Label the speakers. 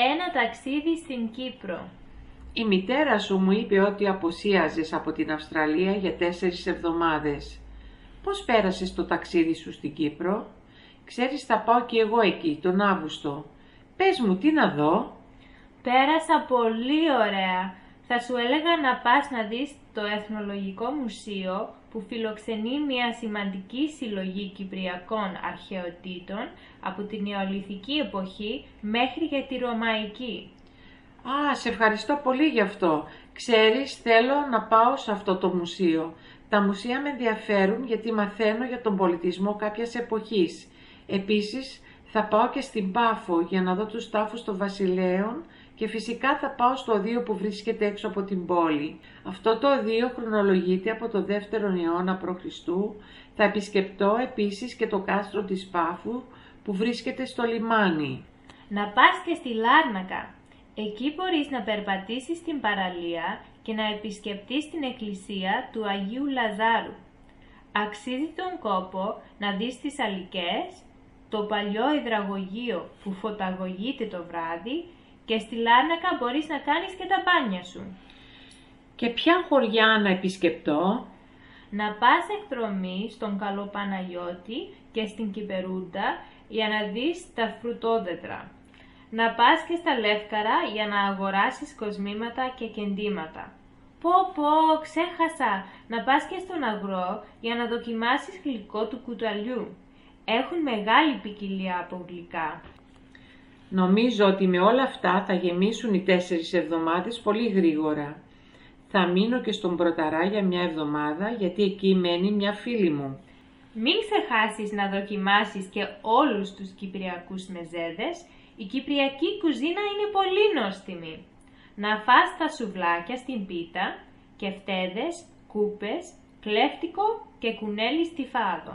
Speaker 1: Ένα ταξίδι στην Κύπρο.
Speaker 2: Η μητέρα σου μου είπε ότι αποσίαζες από την Αυστραλία για τέσσερις εβδομάδες. Πώς πέρασες το ταξίδι σου στην Κύπρο; Ξέρεις θα πάω και εγώ εκεί τον Αύγουστο. Πες μου τι να δω;
Speaker 1: Πέρασα πολύ ωραία. Θα σου έλεγα να πας να δεις το Εθνολογικό Μουσείο που φιλοξενεί μια σημαντική συλλογή κυπριακών αρχαιοτήτων από την Νεολιθική εποχή μέχρι και τη Ρωμαϊκή.
Speaker 2: Α, σε ευχαριστώ πολύ γι' αυτό. Ξέρεις, θέλω να πάω σε αυτό το μουσείο. Τα μουσεία με ενδιαφέρουν γιατί μαθαίνω για τον πολιτισμό κάποιας εποχής. Επίσης, θα πάω και στην Πάφο για να δω τους τάφους των βασιλέων και φυσικά θα πάω στο οδείο που βρίσκεται έξω από την πόλη. Αυτό το οδείο χρονολογείται από το 2ο αιώνα π.Χ. Θα επισκεπτώ επίσης και το κάστρο της Πάφου που βρίσκεται στο λιμάνι.
Speaker 1: Να πας και στη Λάρνακα. Εκεί μπορείς να περπατήσεις στην παραλία και να επισκεπτείς την εκκλησία του Αγίου Λαζάρου. Αξίζει τον κόπο να δεις τις αλικές, το παλιό υδραγωγείο που φωταγωγείται το βράδυ και στη Λάρνακα μπορείς να κάνεις και τα μπάνια σου.
Speaker 2: Και ποια χωριά να επισκεπτώ;
Speaker 1: Να πας εκδρομή στον Καλό Παναγιώτη και στην Κυπερούντα για να δεις τα φρουτόδετρα. Να πας και στα Λεύκαρα για να αγοράσεις κοσμήματα και κεντήματα. Πω πω, ξέχασα, να πας και στον αγρό για να δοκιμάσεις γλυκό του κουταλιού. Έχουν μεγάλη ποικιλία από γλυκά.
Speaker 2: Νομίζω ότι με όλα αυτά θα γεμίσουν οι τέσσερις εβδομάδες πολύ γρήγορα. Θα μείνω και στον Πρωταρά για μια εβδομάδα γιατί εκεί μένει μια φίλη μου.
Speaker 1: Μην ξεχάσεις να δοκιμάσεις και όλους τους κυπριακούς μεζέδες. Η κυπριακή κουζίνα είναι πολύ νόστιμη. Να φας τα σουβλάκια στην πίτα και φτέδες, κούπες, κλέφτικο και κουνέλι στη φάδο.